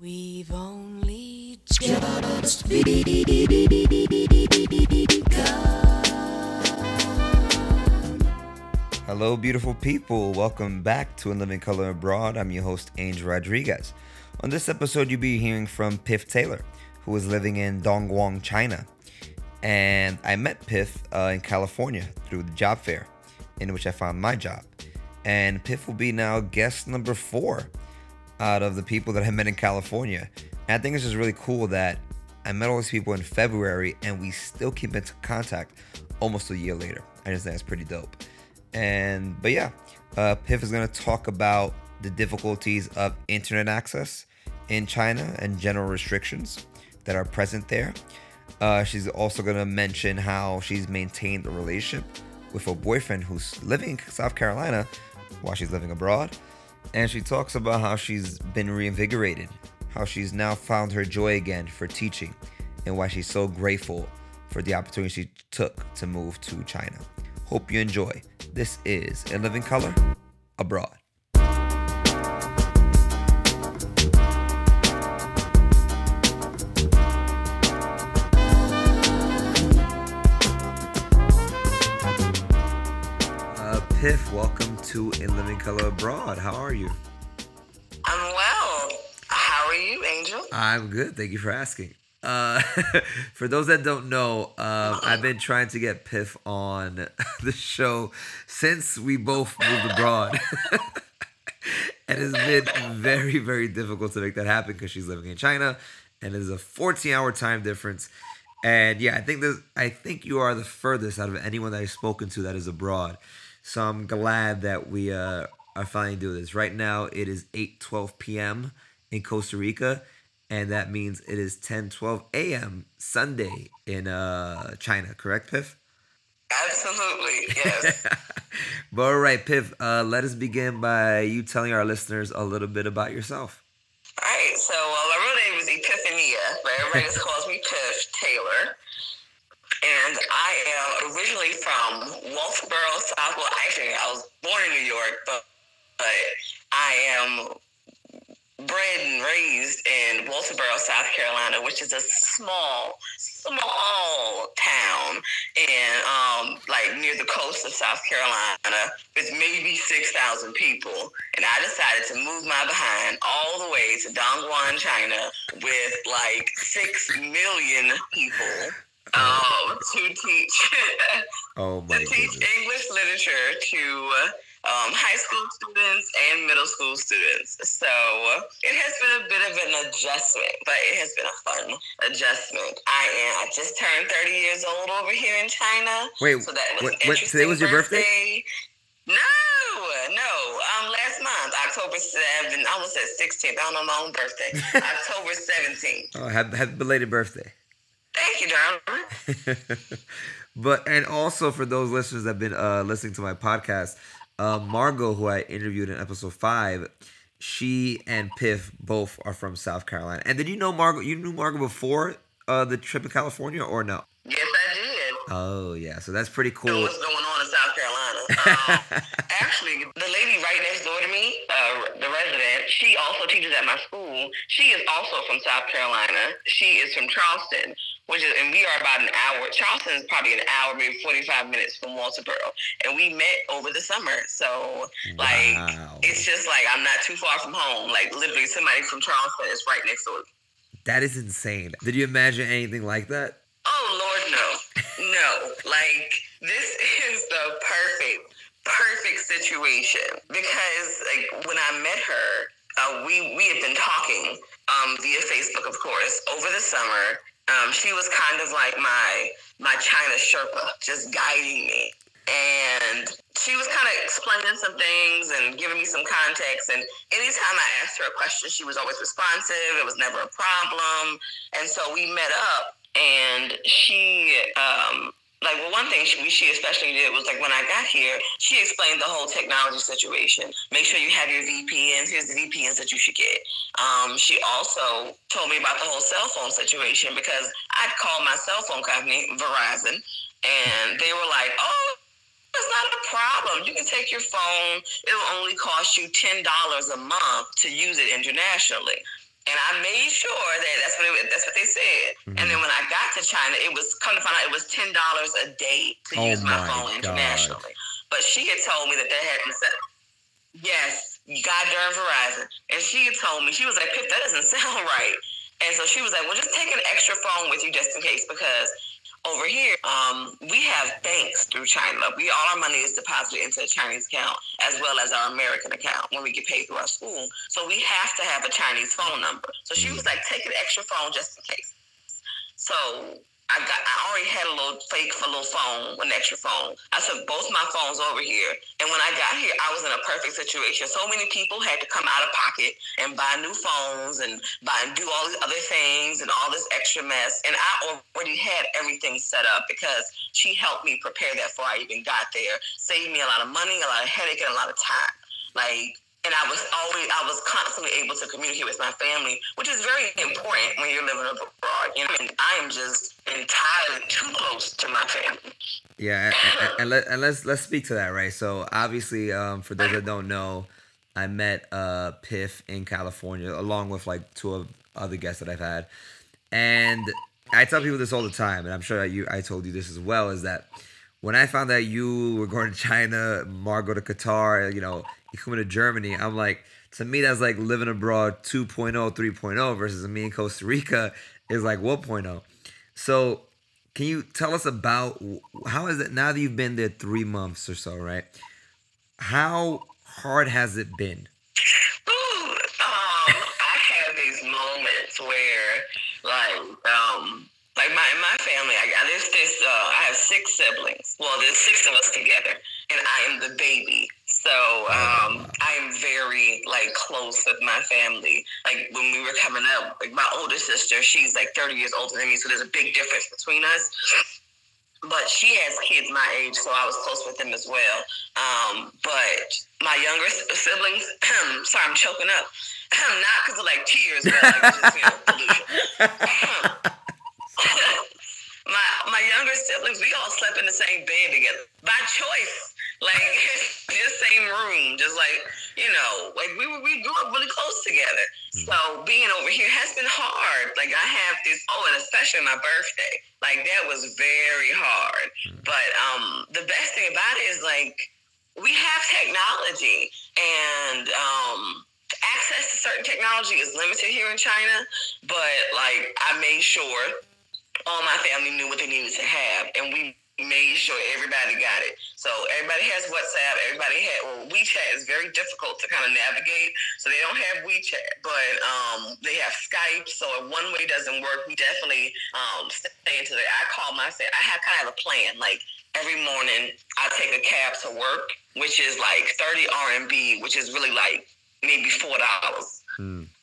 We've only just begun. Hello, beautiful people. Welcome back to In Living Color Abroad. I'm your host, Angel Rodriguez. On this episode, you'll be hearing from Piff Taylor, who is living in Dongguan, China. And I met Piff uh, in California through the job fair, in which I found my job. And Piff will be now guest number four out of the people that I met in California. And I think it's just really cool that I met all these people in February and we still keep in contact almost a year later. I just think it's pretty dope. And but yeah, uh, Piff is gonna talk about the difficulties of internet access in China and general restrictions that are present there. Uh, she's also gonna mention how she's maintained a relationship with her boyfriend who's living in South Carolina while she's living abroad. And she talks about how she's been reinvigorated, how she's now found her joy again for teaching, and why she's so grateful for the opportunity she took to move to China. Hope you enjoy. This is In Living Color Abroad. Piff, welcome to In Living Color Abroad. How are you? I'm well. How are you, Angel? I'm good. Thank you for asking. Uh, for those that don't know, um, I've been trying to get Piff on the show since we both moved abroad. and it's been very, very difficult to make that happen because she's living in China and there's a 14 hour time difference. And yeah, I think this I think you are the furthest out of anyone that I've spoken to that is abroad. So I'm glad that we uh, are finally doing this. Right now it is 8 12 p.m. in Costa Rica, and that means it is 10 12 a.m. Sunday in uh, China, correct, Piff? Absolutely, yes. but all right, Piff, uh, let us begin by you telling our listeners a little bit about yourself. All right, so uh, my real name is Epiphania, but everybody just calls me Piff Taylor. And I am originally from Walterboro, South. Actually, I was born in New York, but, but I am bred and raised in Walterboro, South Carolina, which is a small, small town in um like near the coast of South Carolina with maybe six thousand people. And I decided to move my behind all the way to Dongguan, China with like six million people um, to teach Oh my to teach goodness. English literature to um, high school students and middle school students. So it has been a bit of an adjustment, but it has been a fun adjustment. I am. I just turned 30 years old over here in China. Wait, so that was what- what- today was your birthday? birthday. No, no. Um, last month, October 7th, I almost said 16th. I don't know my own birthday. October 17th. Oh, happy, happy belated birthday. Thank you, darling. but and also for those listeners that have been uh, listening to my podcast, uh, Margot, who I interviewed in episode five, she and Piff both are from South Carolina. And did you know Margot? You knew Margot before uh, the trip to California, or no? Yes, I did. Oh yeah, so that's pretty know cool. what's going on in South Carolina. Um, actually, the lady right next door to me, uh, the resident, she also teaches at my school. She is also from South Carolina. She is from Charleston, which is, and we are about an hour. Charleston is probably an hour, maybe forty-five minutes from Walterboro, and we met over the summer. So, like, Wow. it's just like I'm not too far from home. Like, literally, somebody from Charleston is right next door. That is insane. Did you imagine anything like that? Oh Lord, no, no. Like this is the perfect, perfect situation because like when I met her, uh, we we had been talking um, via Facebook, of course, over the summer. Um, she was kind of like my my China Sherpa, just guiding me. And she was kind of explaining some things and giving me some context. And anytime I asked her a question, she was always responsive. It was never a problem. And so we met up, and she, um, like, well, one thing she, she especially did was like when I got here, she explained the whole technology situation. Make sure you have your VPNs. Here's the VPNs that you should get. Um, she also told me about the whole cell phone situation because I'd called my cell phone company, Verizon, and they were like, oh, it's not a problem. You can take your phone. It'll only cost you ten dollars a month to use it internationally. And I made sure that that's what it, that's what they said. And then mm-hmm. when I got to China, it was come to find out it was ten dollars a day to Oh use my my phone God. internationally. But she had told me that they hadn't set. Yes, God darn Verizon. And she had told me she was like, Piff, that doesn't sound right. And so she was like, well, just take an extra phone with you just in case because over here, um, we have banks through China. We all our money is deposited into a Chinese account as well as our American account when we get paid through our school. So we have to have a Chinese phone number. So she was like, take an extra phone just in case. So I got I already had a little fake a little phone, an extra phone. I took both my phones over here. And when I got here, I was in a perfect situation. So many people had to come out of pocket and buy new phones and buy and do all these other things and all this extra mess. And I already had everything set up because she helped me prepare that before I even got there. Saved me a lot of money, a lot of headache, and a lot of time. Like and I was always I was constantly able to communicate with my family, which is very important when you're living abroad. You know, and I am just entirely too close to my family. Yeah, and, and, let, and let's let's speak to that, right? So obviously, um, for those that don't know, I met uh, Piff in California along with like two of other guests that I've had, and I tell people this all the time, and I'm sure you I told you this as well, is that when I found out you were going to China, Margot to Qatar, you know, you coming to Germany, I'm like, to me that's like living abroad oh, 2.0, 3.0 versus me in Costa Rica is like 1.0. So can you tell us about how is it now that you've been there three months or so, right? How hard has it been? Ooh, um, I have these moments where, like, um, like my my family, I got this. This uh, I have six siblings. Well, there's six of us together, and I am the baby. So um, I'm very like close with my family. Like when we were coming up, like my older sister, she's like 30 years older than me, so there's a big difference between us. But she has kids my age, so I was close with them as well. Um, but my younger siblings, sorry, I'm choking up. Not because of like tears, but like just you know pollution. my my younger siblings, we all slept in the same bed together by choice. Like just same room, just like you know, like we we grew up really close together. So being over here has been hard. Like I have this oh, and especially my birthday. Like that was very hard. But um the best thing about it is like we have technology and um access to certain technology is limited here in China, but like I made sure all my family knew what they needed to have, and we made sure everybody got it. So everybody has WhatsApp. Everybody had well, WeChat is very difficult to kind of navigate, so they don't have WeChat, but um, they have Skype. So if one way doesn't work, we definitely um, stay into it. I call my I have kind of a plan. Like every morning, I take a cab to work, which is like thirty RMB, which is really like maybe four dollars.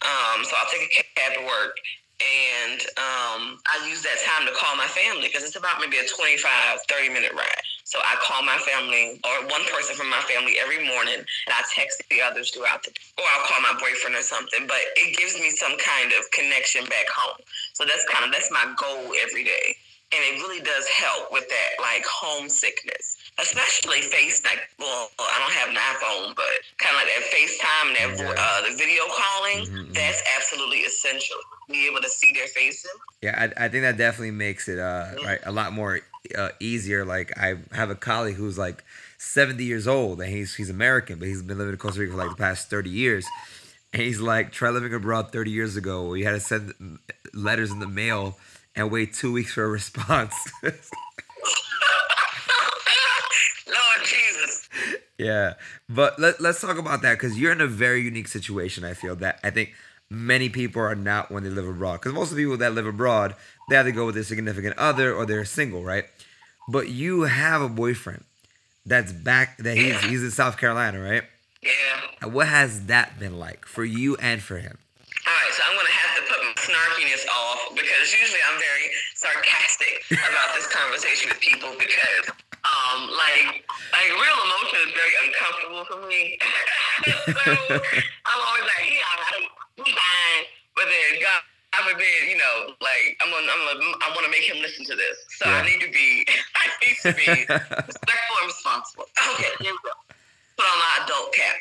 Um, so I'll take a cab to work and um, I use that time to call my family because it's about maybe a 25, 30 minute ride. So I call my family or one person from my family every morning and I text the others throughout the day. or I'll call my boyfriend or something. But it gives me some kind of connection back home. So that's kind of that's my goal every day. And it really does help with that like homesickness. Especially face like well, I don't have an iPhone, but kind of like that FaceTime and that Yeah. uh, the video calling. Mhm, mhm. That's absolutely essential. Be able to see their faces. Yeah, I, I think that definitely makes it uh right a lot more uh, easier. Like I have a colleague who's like 70 years old and he's he's American, but he's been living in Costa Rica for like the past 30 years. And he's like, try living abroad 30 years ago where you had to send letters in the mail and wait two weeks for a response. Lord Jesus. Yeah, but let, let's talk about that because you're in a very unique situation. I feel that I think many people are not when they live abroad because most of the people that live abroad they either go with their significant other or they're single, right? But you have a boyfriend that's back that he's he's in South Carolina, right? Yeah. What has that been like for you and for him? All right, so I'm gonna have to put my snarkiness off because usually I'm very sarcastic about this conversation with people because um like like real emotion is very uncomfortable for me. so I'm always like, yeah, I'm fine, but then God God forbid, you know, like I'm gonna, I'm gonna, I want to make him listen to this, so Yeah. I need to be, I need to be respectful and responsible. Okay, here we go. Put on my adult cap.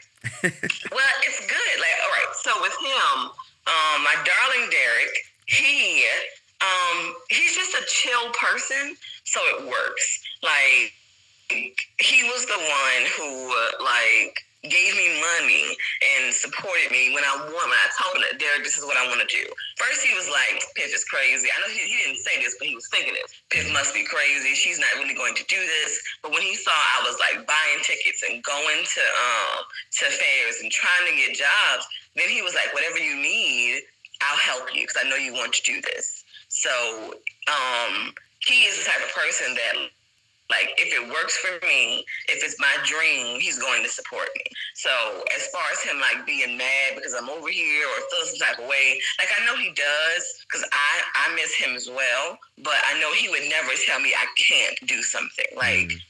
well, it's good. Like, all right. So with him, Um, my darling Derek, he um he's just a chill person, so it works. Like he was the one who like gave me money and supported me when I won. When I told him Derek, this is what I want to do. First, he was like, "Piff is crazy." I know he, he didn't say this, but he was thinking this. Piff must be crazy. She's not really going to do this. But when he saw I was like buying tickets and going to um to fairs and trying to get jobs, then he was like, "Whatever you need, I'll help you because I know you want to do this." So um, he is the type of person that like if it works for me, if it's my dream, he's going to support me. So as far as him like being mad because I'm over here or feeling some type of way, like I know he does because I I miss him as well. But I know he would never tell me I can't do something. Like Mm.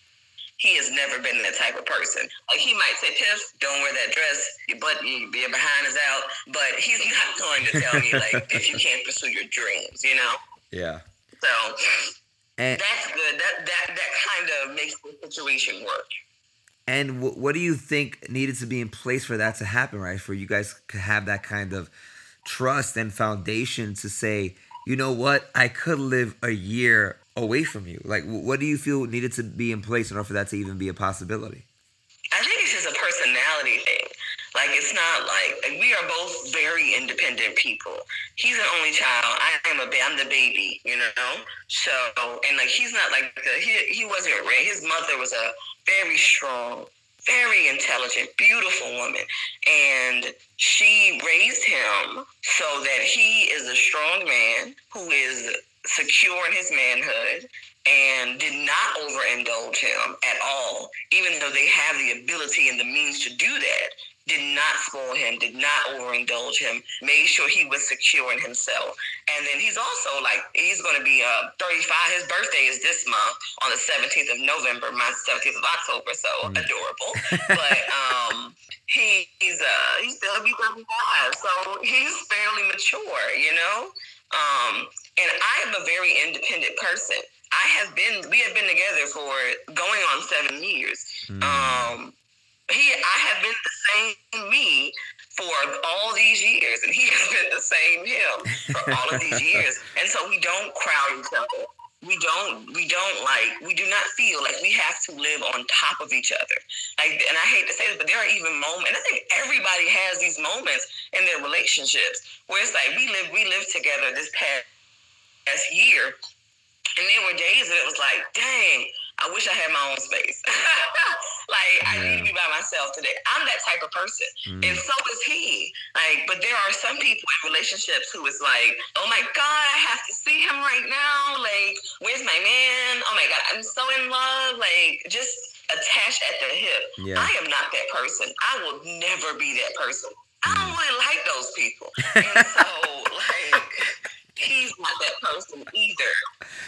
he has never been that type of person. Like he might say, "Piff, don't wear that dress. Your butt, your behind is out." But he's not going to tell me like if you can't pursue your dreams. You know. Yeah. So And that's good. That that that kind of makes the situation work. and wh- what do you think needed to be in place for that to happen, right? For you guys to have that kind of trust and foundation to say, you know what, I could live a year away from you. Like, wh- what do you feel needed to be in place in order for that to even be a possibility? I think it's just a personality thing. Like it's not like, like we are both very independent people. He's an only child. I am a I'm the baby, you know. So and like he's not like the he he wasn't raised. His mother was a very strong, very intelligent, beautiful woman, and she raised him so that he is a strong man who is secure in his manhood and did not overindulge him at all, even though they have the ability and the means to do that. Did not spoil him, did not overindulge him, made sure he was secure in himself. And then he's also like, he's going to be uh, 35. His birthday is this month on the 17th of November, my 17th of October, so Mm. adorable. But um, he, he's uh, he's still be 35, so he's fairly mature, you know? Um, and I am a very independent person. I have been, we have been together for going on seven years. Mm. Um, he, I have been the same me for all these years, and he has been the same him for all of these years. And so we don't crowd each other. We don't, we don't like, we do not feel like we have to live on top of each other. Like, and I hate to say this, but there are even moments, and I think everybody has these moments in their relationships where it's like we live, we lived together this past past year, and there were days that it was like, dang, I wish I had my own space. like I need to be by myself today. I'm that type of person, Mm. and so is he. Like, but there are some people in relationships who is like, oh my god, I have to see him right now. Like, where's my man? Oh my god, I'm so in love. Like, just attached at the hip. Yeah. I am not that person. I will never be that person. I Mm. don't really like those people. And so, like, he's not that person either.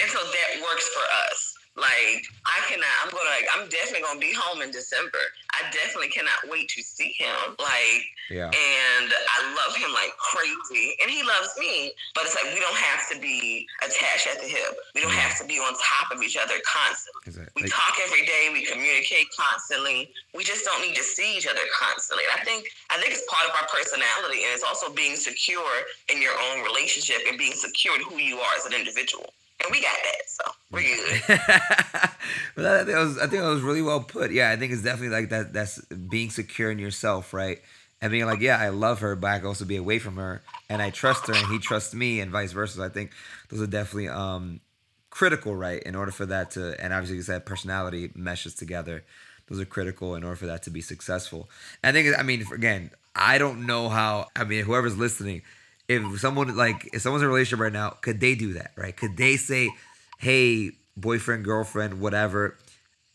And so that works for us. Like, I cannot, I'm gonna, like, I'm definitely gonna be home in December. I definitely cannot wait to see him. Like, Yeah. and I love him like crazy, and he loves me. But it's like we don't have to be attached at the hip. We don't have to be on top of each other constantly. Exactly. We talk every day. We communicate constantly. We just don't need to see each other constantly. I think I think it's part of our personality, and it's also being secure in your own relationship and being secure in who you are as an individual. And we got that, so we're good. well, I think that was I think that was really well put. Yeah, I think it's definitely like that. That's being secure in yourself, right? And being like, yeah, I love her, but I can also be away from her, and I trust her, and he trusts me, and vice versa. I think those are definitely um critical, right? In order for that to, and obviously, you said personality meshes together. Those are critical in order for that to be successful. And I think, I mean, again, I don't know how. I mean, whoever's listening, if someone like if someone's in a relationship right now, could they do that? Right? Could they say, "Hey, boyfriend, girlfriend, whatever,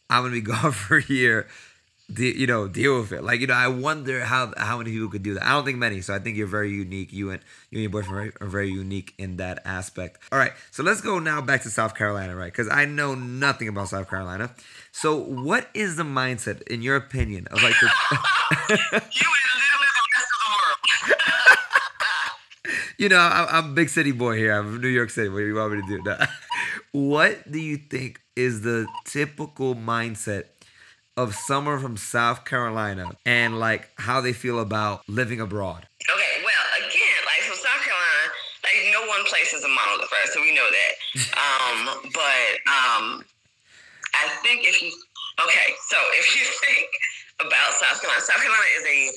I'm gonna be gone for a year." De- you know, deal with it. Like you know, I wonder how how many people could do that. I don't think many. So I think you're very unique. You and you and your boyfriend are very unique in that aspect. All right, so let's go now back to South Carolina, right? Because I know nothing about South Carolina. So what is the mindset, in your opinion, of like the you you know, I'm, I'm a big city boy here. I'm from New York City. What do you want me to do? No. what do you think is the typical mindset of someone from South Carolina and like how they feel about living abroad? Okay, well, again, like so South Carolina, like, no one place is a monolith, right? So we know that. Um, but um, I think if you okay, so if you think about South Carolina, South Carolina is a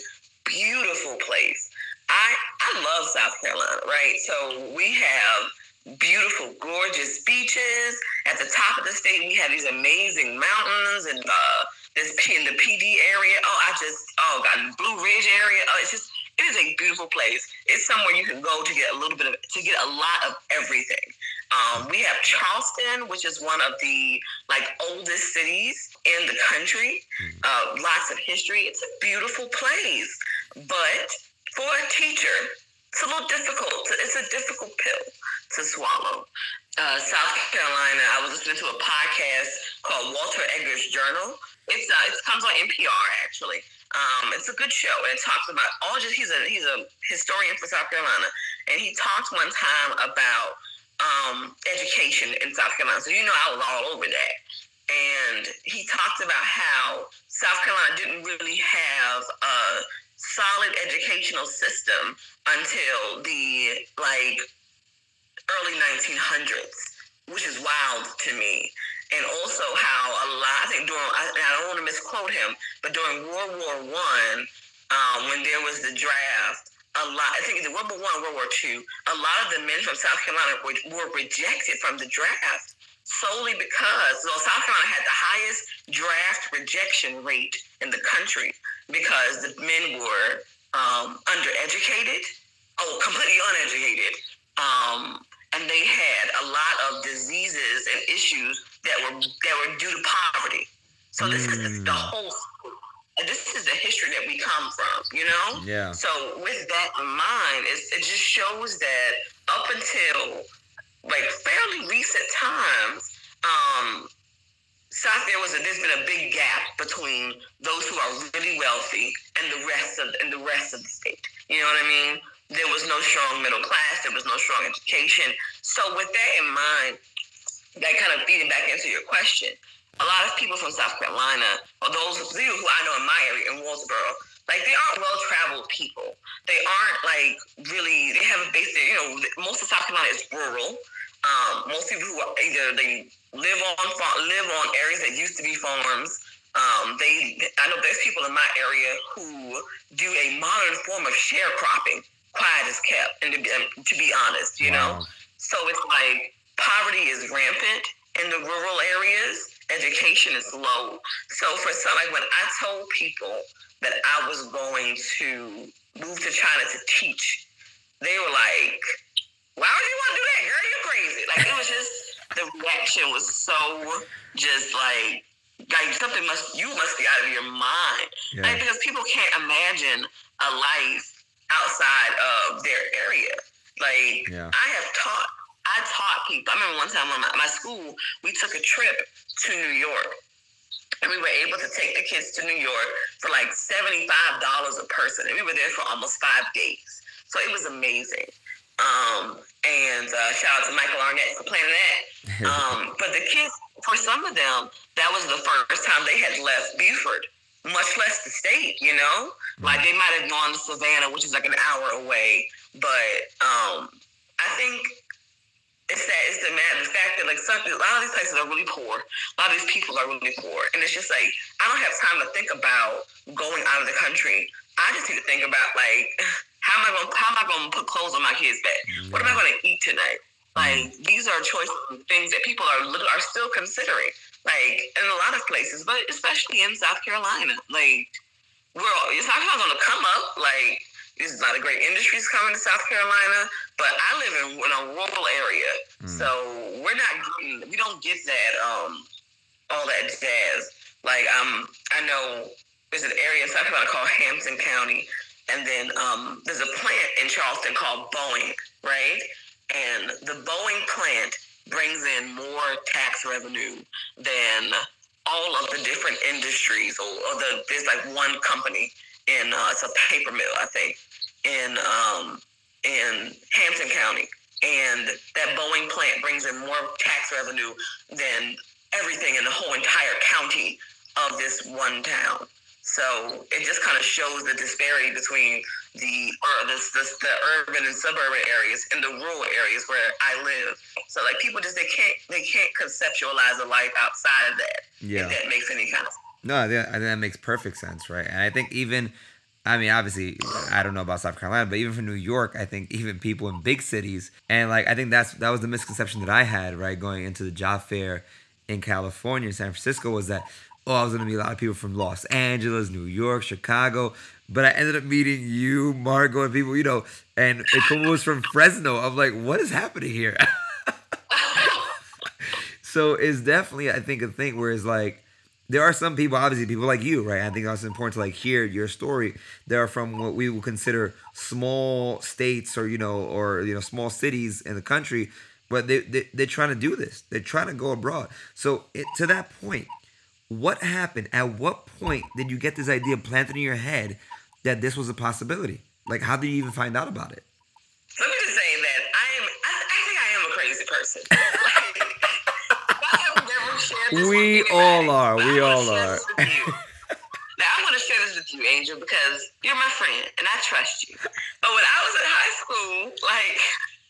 beautiful place. I I love South Carolina, right? So we have beautiful, gorgeous beaches. At the top of the state, we have these amazing mountains and uh, this P in the PD area. Oh, I just oh god, Blue Ridge area. Oh, it's just it is a beautiful place. It's somewhere you can go to get a little bit of to get a lot of everything. Um, we have Charleston, which is one of the like oldest cities in the country. Uh, lots of history. It's a beautiful place, but for a teacher, it's a little difficult. It's a difficult pill to swallow. Uh, South Carolina, I was listening to a podcast called Walter Edgar's Journal. It's uh, it comes on NPR actually. Um, it's a good show, and it talks about all just he's a he's a historian for South Carolina, and he talked one time about um, education in South Carolina. So you know I was all over that, and he talked about how South Carolina didn't really have a solid educational system until the like early 1900s, which is wild to me. And also how a lot, I think during, I, I don't want to misquote him, but during World War One, um, when there was the draft, a lot, I think in World War One, World War Two, a lot of the men from South Carolina were, were rejected from the draft solely because so South Carolina had the highest draft rejection rate in the country because the men were um, undereducated, oh, completely uneducated, um, and they had a lot of diseases and issues that were that were due to poverty. So this is the, the whole. This is the history that we come from, you know. Yeah. So with that in mind, it just shows that up until like fairly recent times, um, South there was a, there's been a big gap between those who are really wealthy and the rest of and the rest of the state. You know what I mean? There was no strong middle class. There was no strong education. So with that in mind, that kind of feeding back into your question, a lot of people from South Carolina, or those of you who I know in my area in Walterboro, like they aren't well traveled people. They aren't like really. They have a basic. You know, most of South Carolina is rural. Um, most people who either they live on live on areas that used to be farms. Um, they, I know there's people in my area who do a modern form of sharecropping. Quiet is kept, and to be, to be honest, you Wow. know, so it's like poverty is rampant in the rural areas. Education is low. So for some, like when I told people that I was going to move to China to teach, they were like, "Why would you want to do that, girl? You're crazy!" Like it was just the reaction was so just like like something must you must be out of your mind. Like because people can't imagine a life outside of their area. Like Yeah. I have taught I taught people. I remember one time when my, my school we took a trip to New York. And we were able to take the kids to New York for like $75 a person. And we were there for almost five days. So it was amazing. Um, and uh, shout out to Michael Arnett for planning that. Um, but the kids, for some of them, that was the first time they had left Beaufort, much less the state, you know? Like they might have gone to Savannah, which is like an hour away. But um, I think it's that it's the the fact that like some, a lot of these places are really poor. A lot of these people are really poor, and it's just like I don't have time to think about going out of the country. I just need to think about like how am I going to how am I going to put clothes on my kids' back? What am I going to eat tonight? Like these are choices and things that people are are still considering. Like in a lot of places, but especially in South Carolina, like we're all, South Carolina's on the come up. Like there's a lot of great industries coming to South Carolina, but I live in, in a rural area, so we're not getting, we don't get that um all that jazz. Like um, I know there's an area in South Carolina called Hampton County, and then um, there's a plant in Charleston called Boeing, right? And the Boeing plant brings in more tax revenue than all of the different industries, or, or the there's like one company in uh, it's a paper mill, I think, in um, in Hampton County, and that Boeing plant brings in more tax revenue than everything in the whole entire county of this one town. So it just kind of shows the disparity between the the, the, the urban and suburban areas and the rural areas where I live. So like people just they can't they can't conceptualize a life outside of that. Yeah. If that makes any kind of sense. No, I think, I think that makes perfect sense, right? And I think even, I mean, obviously, I don't know about South Carolina, but even for New York, I think even people in big cities, and like I think that's that was the misconception that I had, right, going into the job fair in California, San Francisco, was that oh, I was gonna meet a lot of people from Los Angeles, New York, Chicago, but I ended up meeting you, Margot, and people, you know, and it was from Fresno. I'm like, what is happening here? so it's definitely, I think, a thing where it's like there are some people, obviously people like you, right? I think it's important to like hear your story. They are from what we would consider small states or you know or you know small cities in the country, but they, they they're trying to do this. They're trying to go abroad. So it, to that point, what happened? At what point did you get this idea planted in your head that this was a possibility? Like, how did you even find out about it? Let me just say that I am. I, I think I am a crazy person. like, I have never shared this We all are. We all are. this with you. now I'm going to share this with you, Angel, because you're my friend and I trust you. But when I was in high school, like,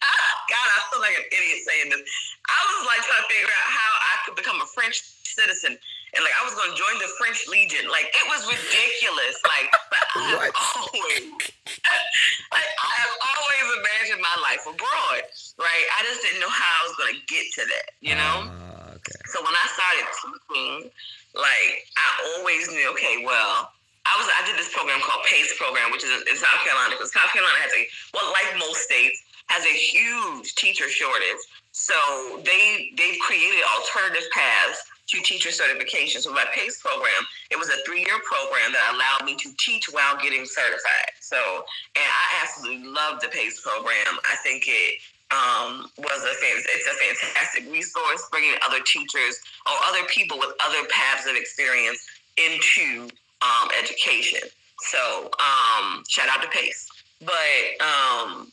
God, I feel like an idiot saying this. I was like trying to figure out how I could become a French citizen. And like I was gonna join the French Legion. Like it was ridiculous. Like but I have always like I have always imagined my life abroad. Right? I just didn't know how I was gonna get to that, you know? Ah, okay. So when I started teaching, like I always knew, okay, well, I was I did this program called PACE program, which is in, in South Carolina, because South Carolina has a well, like most states, has a huge teacher shortage. So they they've created alternative paths to teacher certification. So my PACE program, it was a three-year program that allowed me to teach while getting certified. So and I absolutely love the PACE program. I think it um, was a it's a fantastic resource, bringing other teachers or other people with other paths of experience into um, education. So um, shout out to Pace. But um,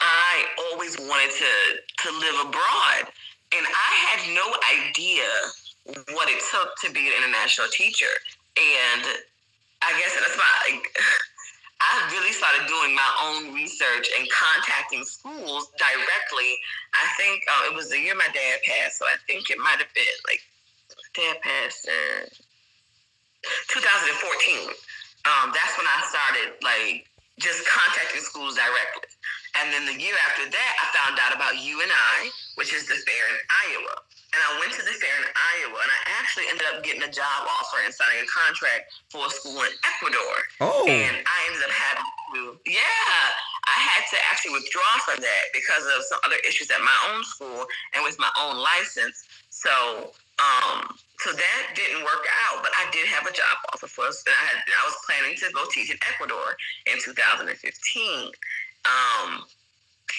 I always wanted to to live abroad, and I had no idea what it took to be an international teacher. And I guess that's my. Like, I really started doing my own research and contacting schools directly. I think uh, it was the year my dad passed, so I think it might have been like dad passed in 2014. Um, that's when I started like just contacting schools directly. And then the year after that, I found out about UNI, which is the fair in Iowa. And I went to the fair in Iowa, and I actually ended up getting a job offer and signing a contract for a school in Ecuador. Oh, And I ended up having to, yeah, I had to actually withdraw from that because of some other issues at my own school and with my own license. So, um, so that didn't work out, but I did have a job offer for us. And I had, I was planning to go teach in Ecuador in 2015. Um,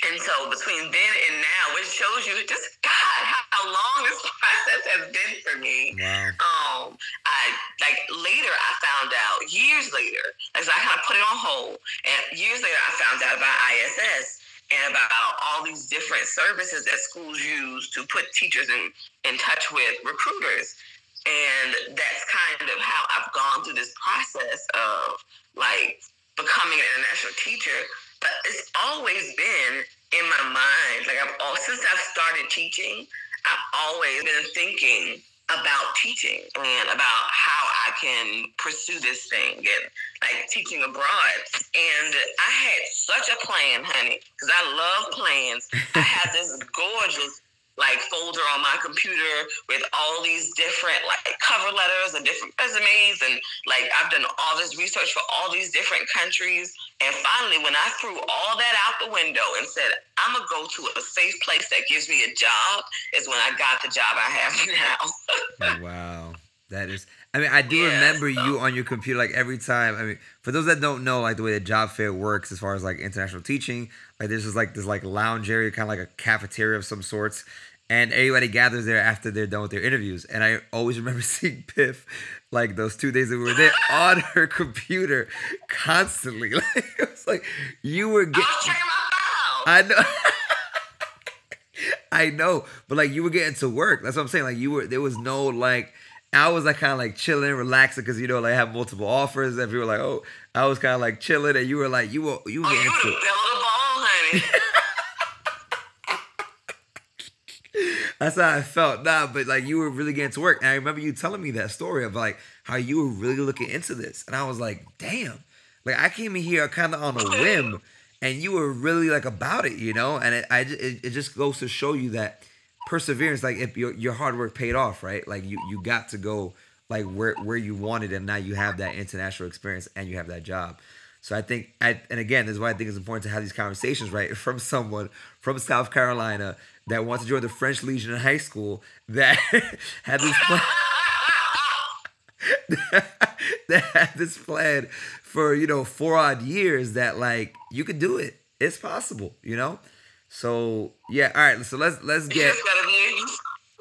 and so between then and now, which shows you just God how long this process has been for me wow. um, I like later I found out years later, as I kind of put it on hold, and years later I found out about ISS and about all these different services that schools use to put teachers in in touch with recruiters, and that's kind of how I've gone through this process of like becoming an international teacher. But it's always been in my mind, like I've all since I've started teaching. I've always been thinking about teaching and about how I can pursue this thing and like teaching abroad. And I had such a plan, honey, because I love plans. I had this gorgeous like folder on my computer with all these different like cover letters and different resumes and like I've done all this research for all these different countries and finally when I threw all that out the window and said I'm gonna go to a safe place that gives me a job is when I got the job I have now. Oh, wow. That is. I mean, I do Yeah, remember so- you on your computer like every time. I mean, for those that don't know, like the way the job fair works, as far as like international teaching, like there's just like this like lounge area, kind of like a cafeteria of some sorts, and everybody gathers there after they're done with their interviews. And I always remember seeing Piff, like those two days that we were there, on her computer constantly. Like it was like you were I getting. I know. I know, but like you were getting to work. That's what I'm saying. Like you were, there was no like I was like kind of like chilling, relaxing, because you know, like I have multiple offers. And people were like, oh, I was kind of like chilling, and you were like, you were you were Oh, getting would to fell the ball, honey. That's how I felt. Nah, but like you were really getting to work. And I remember you telling me that story of like how you were really looking into this. And I was like, damn. Like I came in here kind of on a whim and you were really like about it, you know? And it, I, it, it just goes to show you that perseverance, like if your, your hard work paid off, right? Like you, you got to go like where, where you wanted and now you have that international experience and you have that job. So I think, I, and again, this is why I think it's important to have these conversations, right? From someone from South Carolina that wants to join the French Legion in high school that had this plan, that had this plan for you know four odd years. That like you could do it. It's possible, you know. So yeah, all right. So let's let's You get. just gotta be, you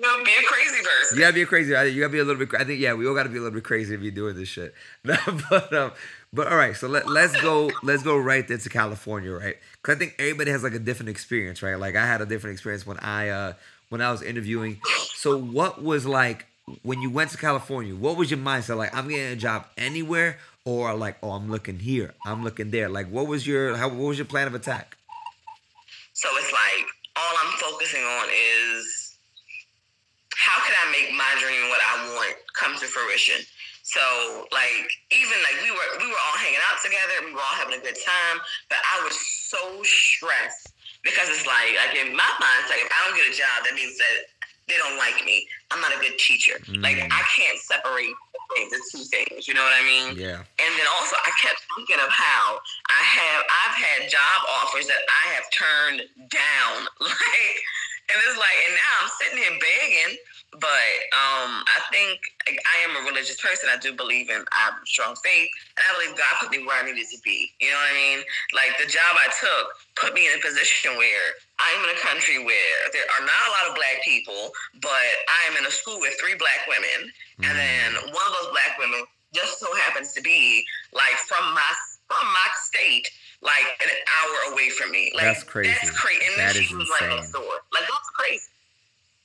know, be a crazy person. You gotta be a crazy. I- You gotta be a little bit. I think yeah, we all gotta be a little bit crazy if you're doing this shit. But um, but all right. So let let's go. Let's go right there to California, right? Because I think everybody has like a different experience, right? Like I had a different experience when I uh when I was interviewing. So what was like when you went to California? What was your mindset? Like I'm getting a job anywhere, or like oh I'm looking here, I'm looking there. Like what was your how what was your plan of attack? So it's like all I'm focusing on is how can I make my dream what I want come to fruition. So like even like we were we were all hanging out together, we were all having a good time, but I was so stressed because it's like like in my mind, it's like if I don't get a job, that means that they don't like me. I'm not a good teacher. Like Mm. I can't separate the two things. You know what I mean? Yeah. And then also, I kept thinking of how I have I've had job offers that I have turned down, like, and it's like, and now I'm sitting here begging. But um, I think like, I am a religious person. I do believe in I have strong faith, and I believe God put me where I needed to be. You know what I mean? Like the job I took put me in a position where I am in a country where there are not a lot of black people, but I am in a school with three black women, and then one of those black women just so happens to be like from my from my state, like an hour away from me. Like That's crazy. That's crazy. And then That she was like insane. next door. Like that's crazy.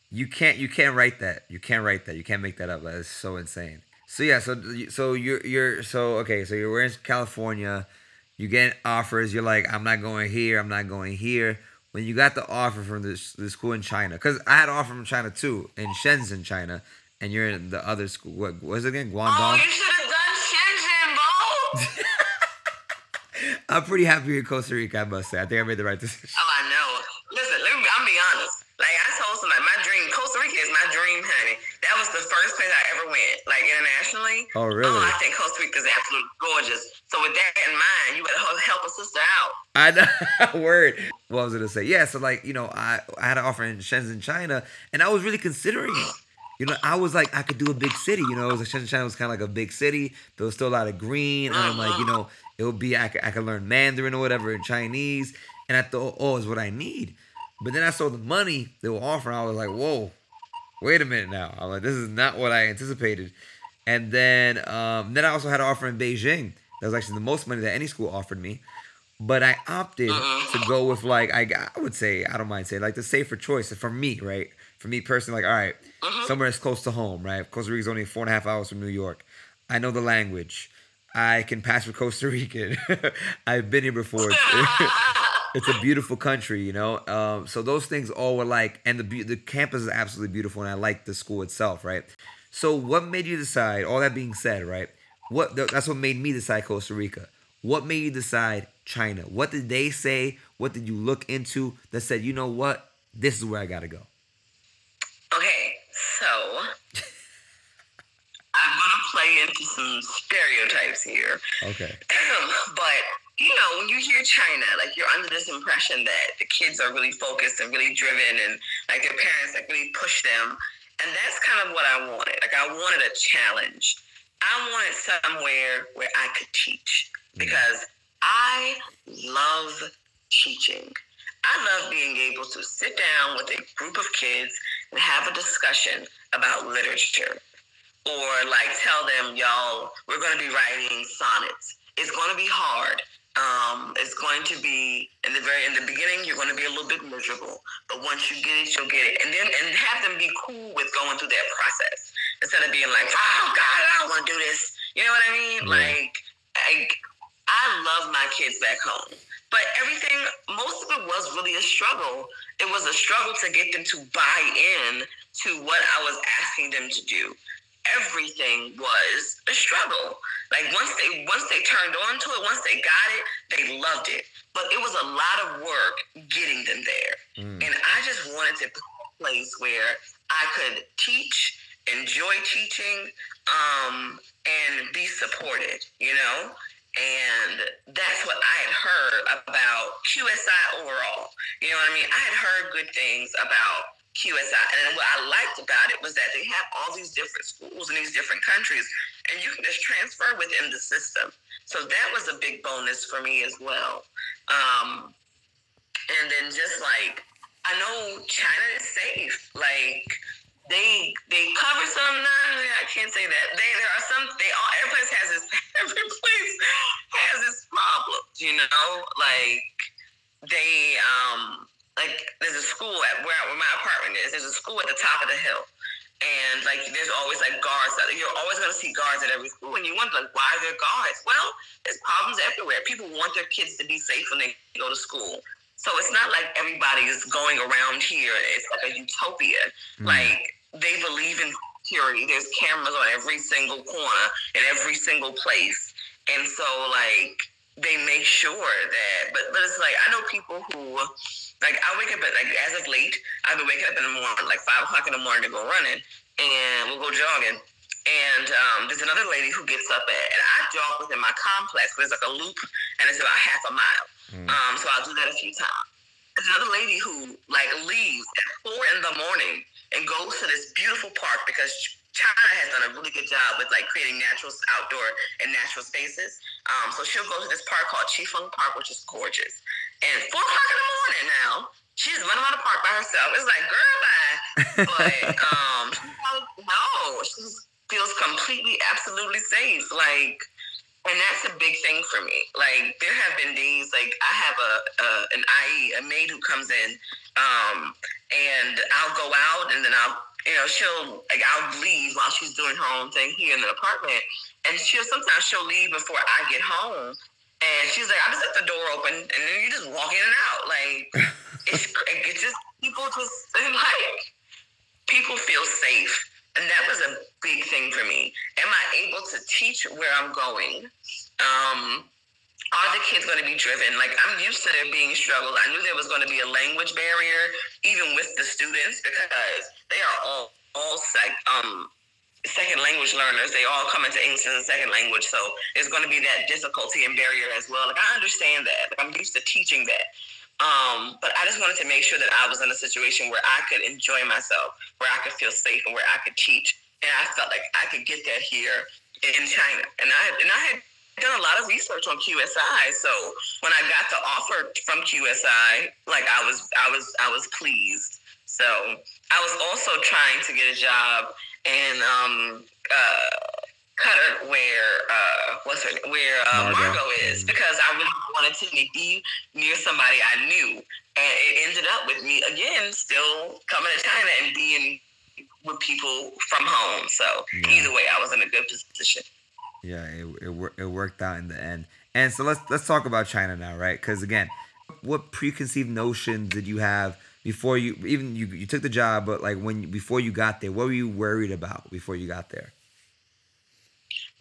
You can't you can't write that. You can't write that. You can't make that up. That is so insane. So yeah, so so you're you're so okay, so you're in California, you get offers, you're like, I'm not going here, I'm not going here. When you got the offer from this the school in China, because I had an offer from China too, in Shenzhen, China, and you're in the other school. What was it again? Oh, Guangdong. you should have done Shenzhen. I'm pretty happy with Costa Rica, I must say. I think I made the right decision. oh, I know. Listen, let me. I'm be honest. Like I told somebody, my dream, Costa Rica is my dream, honey. That was place I ever went, like internationally. Oh, oh really? Oh, I think Costa Rica is absolutely gorgeous. So with that in mind, you better help- help a sister out. I know. Word. What was I gonna say? Yeah. So like, you know, I I had an offer in Shenzhen, China, and I was really considering it. You know, I was like, I could do a big city. You know, it was like Shenzhen, China was kind of like a big city. There was still a lot of green, and I'm like, you uh-huh. know, it would be I could, I could learn Mandarin or whatever in Chinese, and I thought, oh, is what I need. But then I saw the money they were offering. I was like, whoa, wait a minute now. I'm like, this is not what I anticipated. And then, um, then I also had an offer in Beijing. That was actually the most money that any school offered me. But I opted to go with like I, I would say I don't mind saying like the safer choice for me, right? For me personally, like all right, somewhere that's close to home, right? Costa Rica's only four and a half hours from New York. I know the language. I can pass for Costa Rican. I've been here before. It's, a beautiful country, you know. Um, so those things all were like, and the the campus is absolutely beautiful, and I like the school itself, right? So what made you decide? All that being said, right? What that's what made me decide Costa Rica. What made you decide China? What did they say? What did you look into that said, you know what, this is where I gotta go? Okay, so I'm gonna play into some stereotypes here. Okay. but you know, when you hear China, like you're under this impression that the kids are really focused and really driven, and like their parents like really push them, and that's kind of what I wanted. Like I wanted a challenge. I wanted somewhere where I could teach because I love teaching. I love being able to sit down with a group of kids and have a discussion about literature or like tell them, y'all, we're going to be writing sonnets. It's going to be hard. Um, it's going to be in the very in the beginning. You're going to be a little bit miserable, but once you get it, you'll get it. And then and have them be cool with going through that process instead of being like, oh God, I don't want to do this. You know what I mean? Yeah. Like, I, I love my kids back home. But everything, most of it was really a struggle. It was a struggle to get them to buy in to what I was asking them to do. Everything was a struggle. Like once they once they turned on to it, once they got it, they loved it. But it was a lot of work getting them there. Mm. And I just wanted to a place where I could teach, enjoy teaching, um, and be supported, you know? And that's what I had heard about QSI overall. You know what I mean? I had heard good things about QSI. And what I liked about it was that they have all these different schools in these different countries, and you can just transfer within the system. So that was a big bonus for me as well. Um, and then just like I know China is safe. Like they they cover some. No, I can't say that. They there are some. They all every place has this. Every place has its problems. You know, like they um like there's a school at where, where my apartment is. There's a school at the top of the hill. And like there's always like guards. There. You're always gonna see guards at every school, and you wonder like why are there guards? Well, there's problems everywhere. People want their kids to be safe when they go to school. So it's not like everybody is going around here. It's like a utopia. Mm. Like they believe in security. There's cameras on every single corner in every single place, and so like they make sure that. But but it's like I know people who like I wake up at like as of late. I've been waking up in the morning like five o'clock in the morning to go running, and we'll go jogging. And um, there's another lady who gets up at, and I jog within my complex. There's like a loop, and it's about half a mile. Mm. Um, so I'll do that a few times. There's another lady who like leaves at four in the morning and goes to this beautiful park because China has done a really good job with like creating natural outdoor and natural spaces. Um, so she'll go to this park called Qifeng Park, which is gorgeous. And four o'clock in the morning now, she's running around the park by herself. It's like, girl, bye. But um, no, she feels completely, absolutely safe. Like, and that's a big thing for me. Like, there have been days, like, I have a, a an ayi, a maid who comes in, um, and I'll go out, and then I'll, you know, she'll, like, I'll leave while she's doing her own thing here in the apartment, and she'll sometimes she'll leave before I get home, and she's like, I just left the door open, and then you just walk in and out, like, it's, it's just people just like people feel safe. And that was a big thing for me. Am I able to teach where I'm going? Um, are the kids going to be driven? Like I'm used to there being struggle. I knew there was going to be a language barrier, even with the students, because they are all all sec, um, second language learners. They all come into English as a second language, so there's going to be that difficulty and barrier as well. Like I understand that. Like, I'm used to teaching that. Um, but I just wanted to make sure that I was in a situation where I could enjoy myself, where I could feel safe, and where I could teach. And I felt like I could get that here in China. And I and I had done a lot of research on QSI. So when I got the offer from QSI, like I was I was I was pleased. So I was also trying to get a job in um, uh, Qatar, where uh, what's her where uh, Margot. Margot is, because I really wanted to be near somebody I knew, and it ended up with me again, still coming to China and being with people from home. So Yeah. either way, I was in a good position. Yeah, it, it wor- it worked out in the end. And so let's let's talk about China now, right? Because again, what preconceived notions did you have before you even you you took the job, but like when before you got there, what were you worried about before you got there?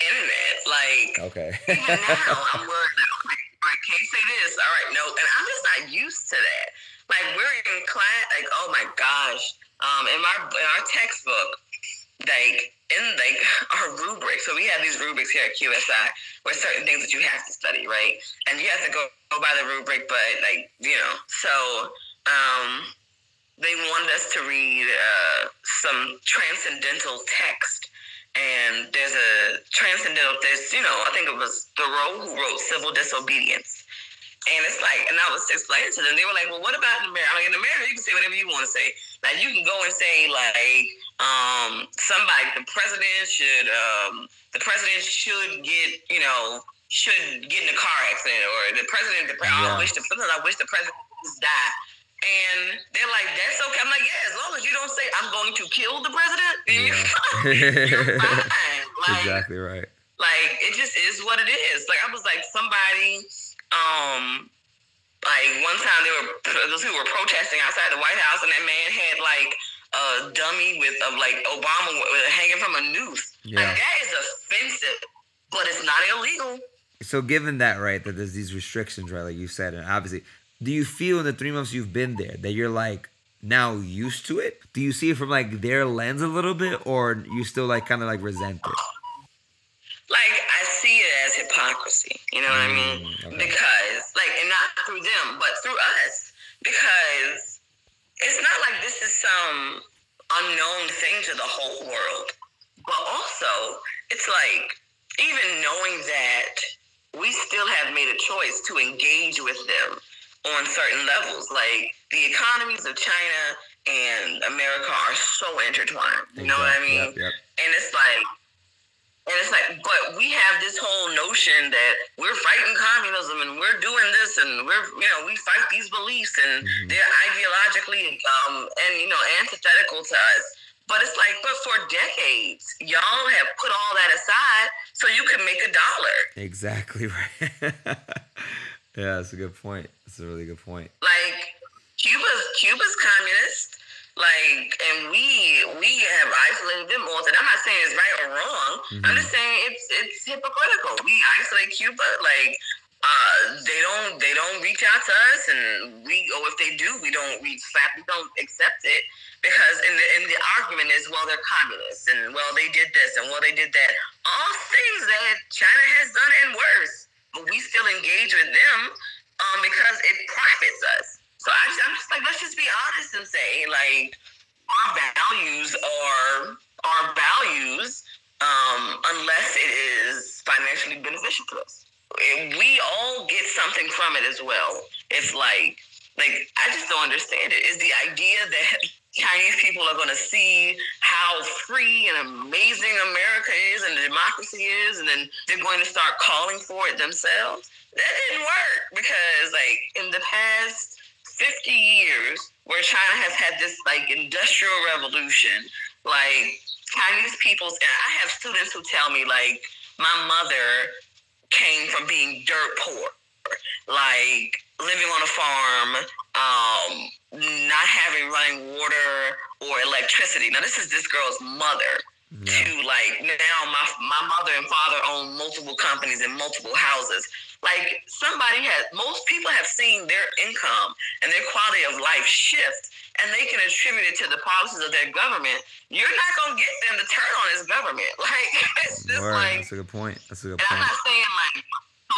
Internet, like Okay. even now, I'm worried. Like, like, can't say this. All right, no, and I'm just not used to that. Like we're in class. Like oh my gosh, um, in my in our textbook, like in like our rubric. So we have these rubrics here at QSI where certain things that you have to study, right? And you have to go by the rubric, but like you know, so um, they wanted us to read uh, some transcendental text. And there's a transcendental, there's, you know, I think it was Thoreau who wrote Civil Disobedience. And it's like, and I was explaining to them, they were like, well, what about in America? Like, in America, you can say whatever you want to say. Like, you can go and say, like, um, somebody, the president should, um, the president should get, you know, should get in a car accident, or the president, the, Yeah. I wish the, sometimes I wish the president would just die. And they're like, that's okay. I'm like, yeah, as long as you don't say I'm going to kill the president, then you're fine. You're fine. Like, exactly right. like it just is what it is. Like I was like somebody, um, like one time there were those who were protesting outside the White House, and that man had like a dummy with of like Obama hanging from a noose. Yeah. Like that is offensive, but it's not illegal. So given that right, that there's these restrictions, right, like you said, and obviously, do you feel in the three months you've been there that you're like now used to it? Do you see it from like their lens a little bit, or you still like kind of like resent it? Like I see it as hypocrisy. You know what I mean? Mm, okay. Because like, and not through them, but through us. Because it's not like this is some unknown thing to the whole world. But also, it's like even knowing that we still have made a choice to engage with them on certain levels. Like the economies of China and America are so intertwined. You know what I mean? Yep, yep. And it's like, and it's like, but we have this whole notion that we're fighting communism and we're doing this and we're, you know, we fight these beliefs and Mhm. they're ideologically um and you know antithetical to us. But it's like, but for decades, y'all have put all that aside so you can make a dollar. Exactly right. Yeah, that's a good point. That's a really good point. Like Cuba's Cuba's communist. Like, and we we have isolated them all. And I'm not saying it's right or wrong. I'm just saying it's it's hypocritical. We isolate Cuba. Like, uh, they don't they don't reach out to us, and we or if they do, we don't we slap we don't accept it because in the in the argument is well they're communists and well they did this and well they did that. All things that China has done and worse, we still engage with them um, because it profits us. So I just, I'm just like, let's just be honest and say, like, our values are our values um, unless it is financially beneficial to us. We all get something from it as well. It's like, like I just don't understand it. Is the idea that Chinese people are going to see how free and amazing America is and the democracy is, and then they're going to start calling for it themselves? That didn't work because, like, in the past 50 years, where China has had this like industrial revolution, like Chinese people's, and I have students who tell me, like, my mother came from being dirt poor, like living on a farm, um, not having running water or electricity. Now, this is this girl's mother to like now my my mother and father own multiple companies and multiple houses. Like somebody has most people have seen their income and their quality of life shift and they can attribute it to the policies of their government. You're not gonna get them to turn on this government. Like it's just Word. like That's a good point. That's a good and I'm point. not saying like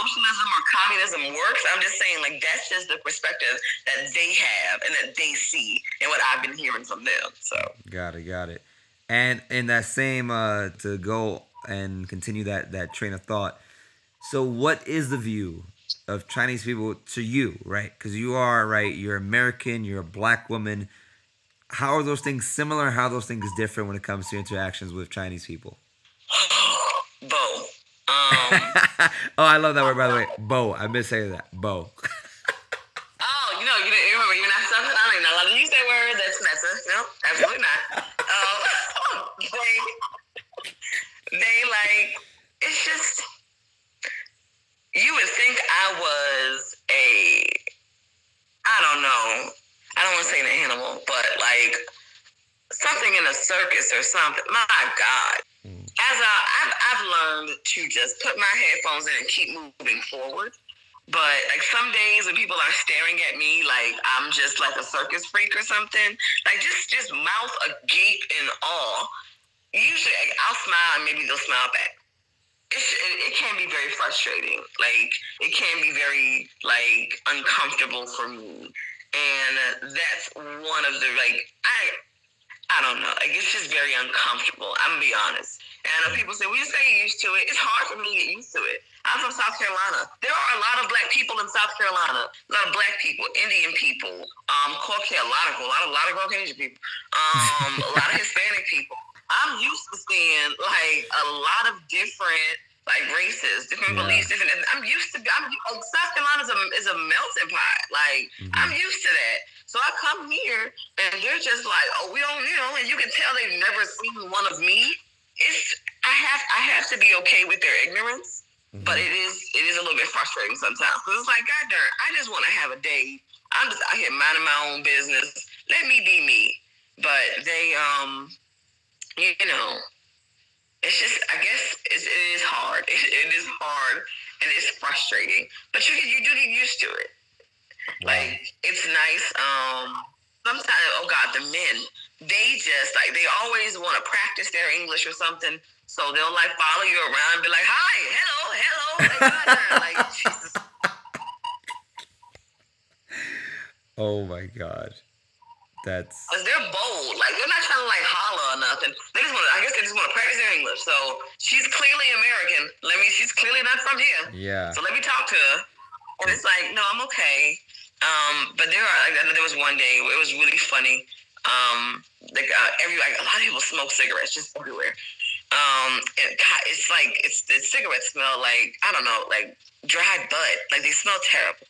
socialism or communism works. I'm just saying like that's just the perspective that they have and that they see and what I've been hearing from them. So Got it, got it. And in that same uh to go and continue that that train of thought. So what is the view of Chinese people to you, right? Cuz you are right, you're American, you're a black woman. How are those things similar? How are those things different when it comes to interactions with Chinese people? Bo. Um oh, I love that word by the way. Bo. I've been saying that. Bo. Oh, you know, you, you remember you're not something. I mean, not allowed to use that word. That's that's no, absolutely not. Um, they, they like it's just you would think I was a I don't know. I don't want to say an animal, but like something in a circus or something. My God. As I, I've, I've learned to just put my headphones in and keep moving forward. But like some days when people are staring at me like I'm just like a circus freak or something, like just just mouth agape in awe. Usually like, I'll smile and maybe they'll smile back. It's, it, it can be very frustrating. Like it can be very like uncomfortable for me, and that's one of the like I I don't know. Like it's just very uncomfortable. I'm gonna be honest. And I know people say, "We just get used to it." It's hard for me to get used to it. I'm from South Carolina. There are a lot of black people in South Carolina. A lot of black people, Indian people, um, Caucasian, a lot of a lot of a lot of Caucasian people, um, a lot of Hispanic people. I'm used to seeing like a lot of different like races, different Yeah. beliefs, different. I'm used to. I'm South Carolina is a, is a melting pot. Like Mhm. I'm used to that. So I come here and they're just like, oh, we don't, you know, and you can tell they've never seen one of me. It's I have I have to be okay with their ignorance, but Mhm. it is it is a little bit frustrating sometimes. Cause it's like, God darn, I just want to have a day. I'm just out here minding my own business. Let me be me. But they, um, you know, it's just I guess it's, it is hard. It, it is hard and it's frustrating. But you you do get used to it. Wow. Like it's nice. Um, sometimes oh god, the men they just like they always want to practice their English or something. So they'll like follow you around, and be like, "Hi, hello, hello." Like Jesus. oh my god. That's Cause they're bold. Like they're not trying to like holler or nothing. They just want to. I guess they just want to practice their English. So she's clearly American. Let me. She's clearly not from here. yeah. So let me talk to her. And it's like, no, I'm okay. Um, but there are. Like, I know there was one day it was really funny. Um, like uh, every like a lot of people smoke cigarettes just everywhere. Um, and God, it's like it's the cigarettes smell like I don't know, like dry bud. Like they smell terrible.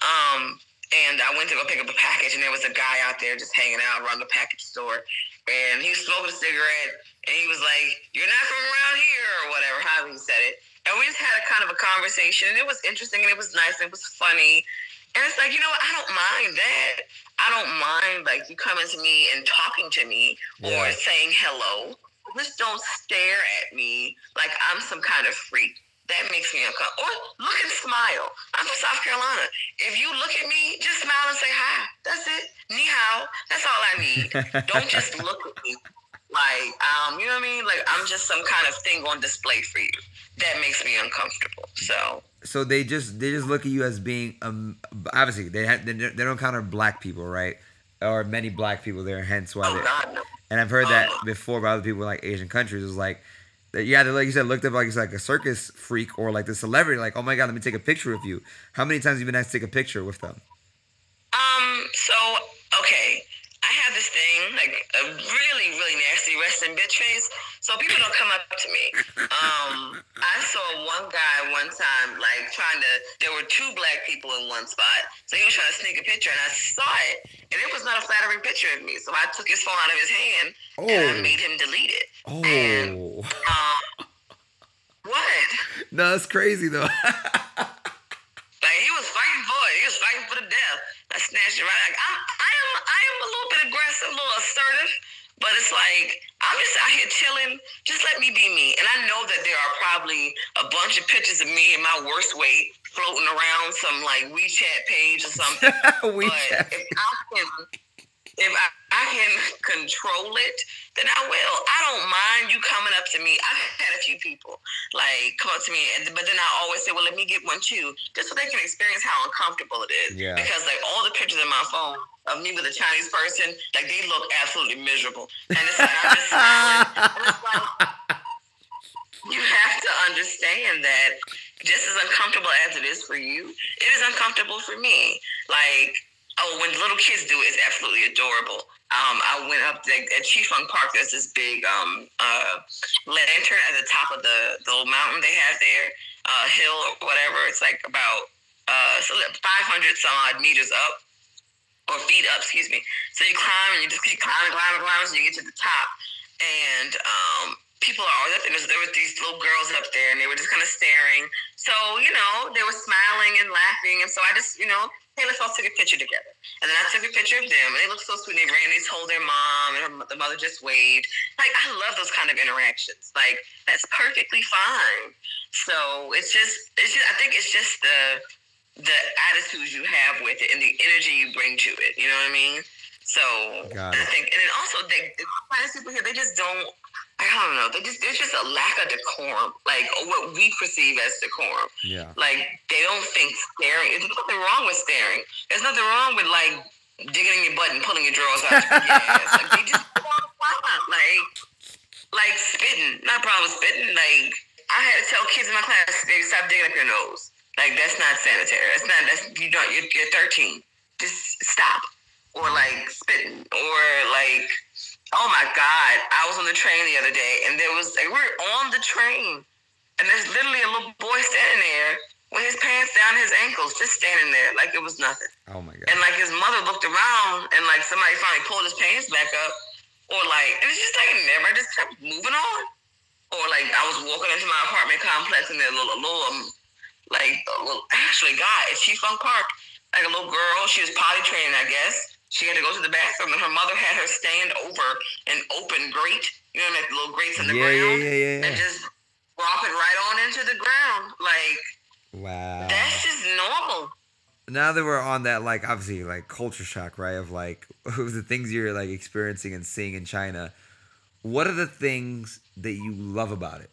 Um, and I went to go pick up a package, and there was a guy out there just hanging out around the package store, and he was smoking a cigarette, and he was like, "You're not from around here," or whatever, however he said it. And we just had a kind of a conversation, and it was interesting, and it was nice, and it was funny. And it's like, you know what? I don't mind that. I don't mind like you coming to me and talking to me or saying hello. Just don't stare at me like I'm some kind of freak. That makes me uncomfortable. Or look and smile. I'm from South Carolina. If you look at me, just smile and say hi. That's it. Ni hao. That's all I need. Don't just look at me like, um, you know what I mean? Like I'm just some kind of thing on display for you. That makes me uncomfortable. So so they just they just look at you as being um obviously they ha- they don't encounter black people right or many black people there hence why oh they God, no. and I've heard that Oh. before by other people like Asian countries is like yeah like you said looked up like it's like a circus freak or like the celebrity like oh my god let me take a picture with you how many times have you been asked to take a picture with them Um, so okay. I have this thing, like a really, really nasty resting bitch face. So people don't come up to me. Um, I saw one guy one time, like trying to. There were two black people in one spot, so he was trying to sneak a picture, and I saw it, and it was not a flattering picture of me. So I took his phone out of his hand oh. and I Oh. made him delete it. oh Um, what? no that's crazy though Like he was fighting for it. He was fighting for the death. I snatched it right. Like I'm, I am, I am a little bit aggressive, a little assertive, but it's like I'm just out here chilling. Just let me be me. And I know that there are probably a bunch of pictures of me in my worst weight floating around some like WeChat page or something. we but if I can, if I, I can control it, then I will. I don't mind you coming up to me. I've had a few people like come up to me, and but then I always say, "Well, let me get one too," just so they can experience how uncomfortable it is. Yeah. Because like all the pictures in my phone of me with a Chinese person, like they look absolutely miserable, and it's like I'm just smiling. And it's like you have to understand that just as uncomfortable as it is for you, it is uncomfortable for me. Like, oh, when little kids do it, it's absolutely adorable. Um, I went up like, at Qifeng Park. There's this big um, uh, lantern at the top of the, the little mountain they have there, uh, hill or whatever. It's like about uh, so 500 some odd meters up or feet up, excuse me. So you climb and you just keep climbing, climbing, climbing until you get to the top. And um, people are always up there. There were these little girls up there, and they were just kind of staring. So you know, they were smiling and laughing, and so I just, you know, hey, let's all take a picture together. And then I took a picture of them, and they looked so sweet. They ran, they told their mom, and her, the mother just waved. Like I love those kind of interactions. Like that's perfectly fine. So it's just, it's just, I think it's just the the attitude you have with it and the energy you bring to it. You know what I mean? So I think, and then also they, the people here, they just don't. I don't know. They just there's just a lack of decorum, like what we perceive as decorum. yeah Like they don't think staring. There's nothing wrong with staring. There's nothing wrong with like digging in your butt and pulling your drawers out your. Like they just like like spitting. Not problem with spitting. Like I had to tell kids in my class, they stop digging up your nose. Like that's not sanitary. That's not. That's you don't. You're, you're 13. Just stop. Or like spitting. Or like. Oh my God! I was on the train the other day, and there was like we we're on the train, and there's literally a little boy standing there with his pants down his ankles, just standing there like it was nothing. Oh my god. And like his mother looked around and like somebody finally pulled his pants back up. Or like it was just like never just kept moving on. Or like I was walking into my apartment complex and there's a little, a little um, like a little actually guy at Qifeng Park, like a little girl, she was potty training, I guess. She had to go to the bathroom and her mother had her stand over an open grate, you know, the little grates in the Yeah, yeah, ground. yeah, yeah, And just drop it right on into the ground. Like Wow. that's just normal. now that we're on that like obviously like culture shock right of like the things you're like experiencing and seeing in china what are the things that you love about it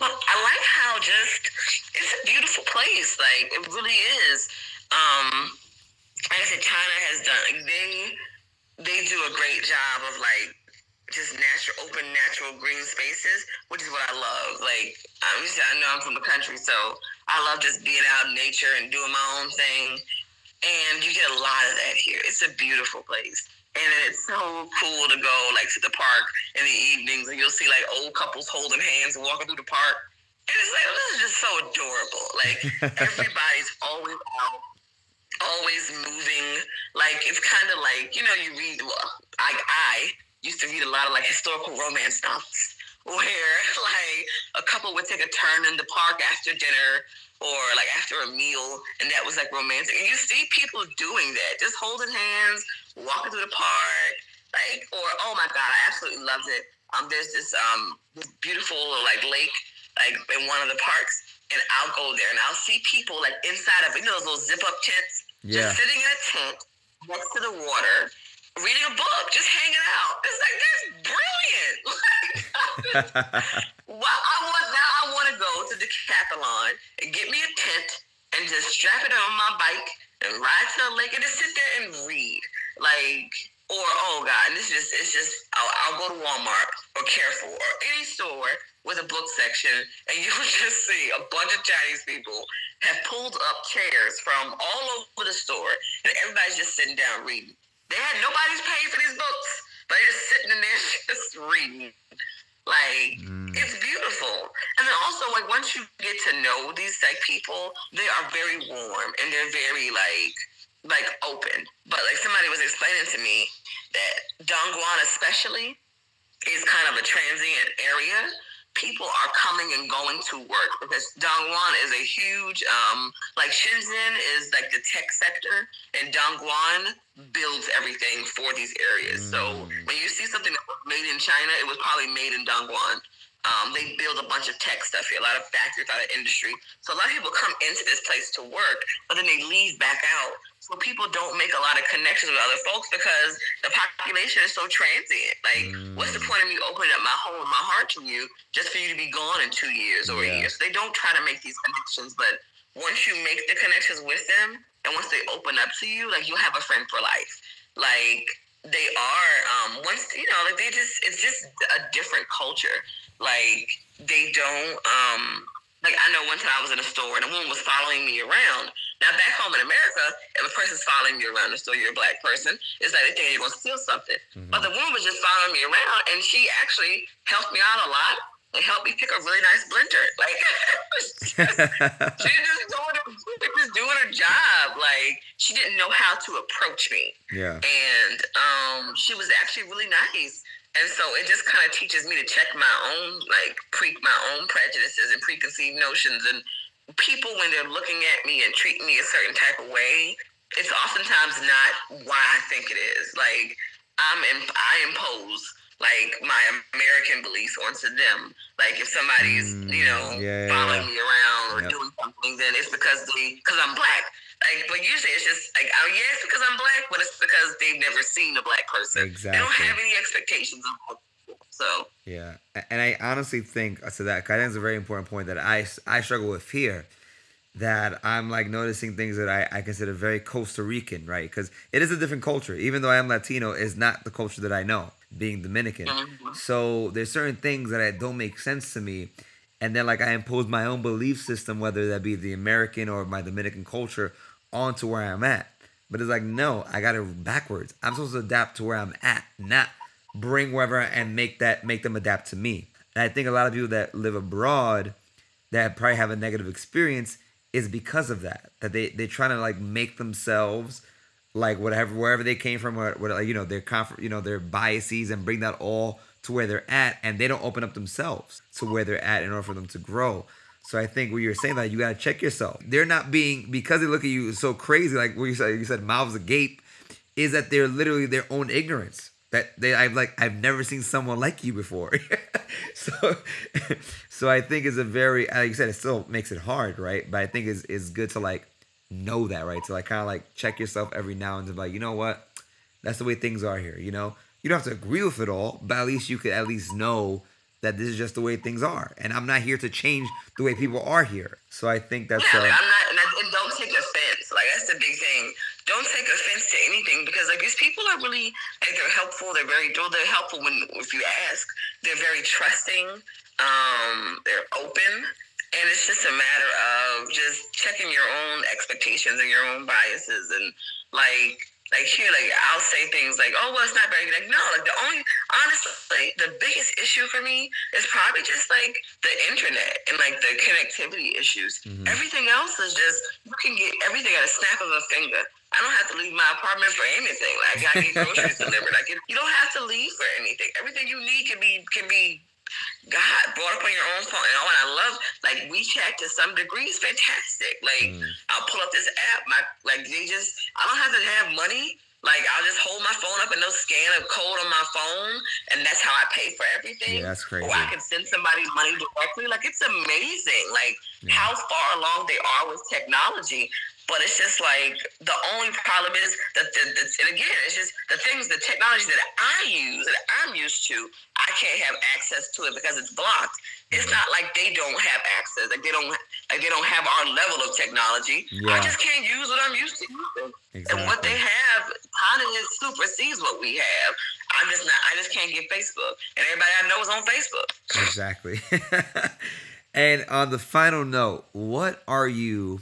Well, I like how just it's a beautiful place. Like it really is. Um, like I said, China has done. Like, they they do a great job of like just natural, open, natural green spaces, which is what I love. Like I'm just, I know I'm from the country, so I love just being out in nature and doing my own thing. And you get a lot of that here. It's a beautiful place. And it's so cool to go like to the park in the evenings and you'll see like old couples holding hands and walking through the park. And it's like this is just so adorable. Like everybody's always out, always moving. Like it's kind of like you know you read. Well, I I used to read a lot of like historical romance novels where like a couple would take a turn in the park after dinner or like after a meal, and that was like romantic. And you see people doing that, just holding hands, walking through the park, like or oh my god, I absolutely loved it. Um, there's this um beautiful like lake like in one of the parks, and I'll go there and I'll see people like inside of you know those little zip up tents, Yeah. just sitting in a tent next to the water, reading a book, just hanging out. It's like that's brilliant. well, I want now. I want to go to Decathlon and get me a tent and just strap it on my bike and ride to the lake and just sit there and read. Like, or oh god, and this is just it's just I'll, I'll go to Walmart or Carrefour or any store with a book section, and you'll just see a bunch of Chinese people have pulled up chairs from all over the store, and everybody's just sitting down reading. They had nobody's paying for these books, but they're just sitting in there just reading. Like Mm. it's beautiful. And then also like once you get to know these like people, they are very warm and they're very like like open. But like somebody was explaining to me that Dongguan especially is kind of a transient area. People are coming and going to work because Dongguan is a huge um like Shenzhen is like the tech sector and Dongguan builds everything for these areas. So Mm. when you see something that was made in China, it was probably made in Dongguan. Um, they build a bunch of tech stuff here, a lot of factories, a lot of industry. So a lot of people come into this place to work, but then they leave back out. So people don't make a lot of connections with other folks because the population is so transient. Like, what's the Mm. point of me opening up my home and my heart to you just for you to be gone in two years or a year? So they don't try to make these connections, but once you make the connections with them and once they open up to you, like you'll have a friend for life. Like they are um once you know, like they just it's just a different culture. Like they don't um like I know one time I was in a store and a woman was following me around. Now back home in America, if a person's following you around the store, you're a black person, it's like they think you're gonna steal something. But the woman was just following me around and she actually helped me out a lot and helped me pick a really nice blender. Like she just doing her, she just doing her job. Like she didn't know how to approach me yeah and um, she was actually really nice. And so it just kind of teaches me to check my own, like, pre my own prejudices and preconceived notions. And people, when they're looking at me and treating me a certain type of way, it's oftentimes not why I think it is. Like, I'm in, I impose like my American beliefs onto them. Like, if somebody's, you know, Mm, yeah, following yeah. me around or Yep. doing then it's because they, because I'm black. Like, but usually it's just like, oh yeah, it's because I'm black, but it's because they've never seen a black person. Exactly. They don't have any expectations of people. So Yeah, and I honestly think so that I think it's a very important point that I I struggle with here. That I'm like noticing things that I, I consider very Costa Rican, right? Because it is a different culture. Even though I am Latino, is not the culture that I know, being Dominican. Mhm. So there's certain things that I, don't make sense to me, and then like I impose my own belief system, whether that be the American or my Dominican culture, onto where I'm at. But it's like no, I got it backwards. I'm supposed to adapt to where I'm at, not bring wherever and make that make them adapt to me. And I think a lot of people that live abroad that probably have a negative experience is because of that. That they they're trying to like make themselves like whatever wherever they came from, or what you know their comfort, you know their biases, and bring that all to where they're at, and they don't open up themselves to where they're at in order for them to grow. So I think what you're saying that you gotta check yourself. They're not being because they look at you so crazy, like what you said. You said mouths agape, is that they're literally their own ignorance. That they I've like I've never seen someone like you before. so so I think it's a very like you said it still makes it hard, right? But I think it's it's good to like know that, right? To like kind of like check yourself every now and then, like you know what, that's the way things are here. You know, you don't have to agree with it all, but at least you could at least know that this is just the way things are, and I'm not here to change the way people are here. So I think that's yeah, uh, like, I'm not, and, I, and don't take offense. Like that's the big thing. Don't take offense to anything because like these people are really like they're helpful. They're very they're helpful when if you ask. They're very trusting. Um, they're open. And it's just a matter of just checking your own expectations and your own biases and like like here, like I'll say things like, "Oh, well, it's not very good." Like, no, like the only honestly, the biggest issue for me is probably just like the internet and like the connectivity issues. Mhm. Everything else is just you can get everything at a snap of a finger. I don't have to leave my apartment for anything. Like I get groceries delivered. Like you don't have to leave for anything. Everything you need can be can be God brought up on your own phone. And all I love like WeChat to some degree is fantastic. Like Mm. I'll pull up this app. My like they just I don't have to have money. Like I'll just hold my phone up and they'll scan a code on my phone, and that's how I pay for everything. yeah, that's crazy. Or I can send somebody money directly. Like it's amazing. Like Yeah. how far along they are with technology. But it's just like the only problem is that the, the and again, it's just the things, the technology that I use, that I'm used to, I can't have access to it because it's blocked. It's not like they don't have access. Like they don't like they don't have our level of technology. Yeah. I just can't use what I'm used to using. exactly. And what they have kind of supersedes what we have. I'm just not. I just can't get Facebook, and everybody I know is on Facebook. Exactly. and on the final note, what are you?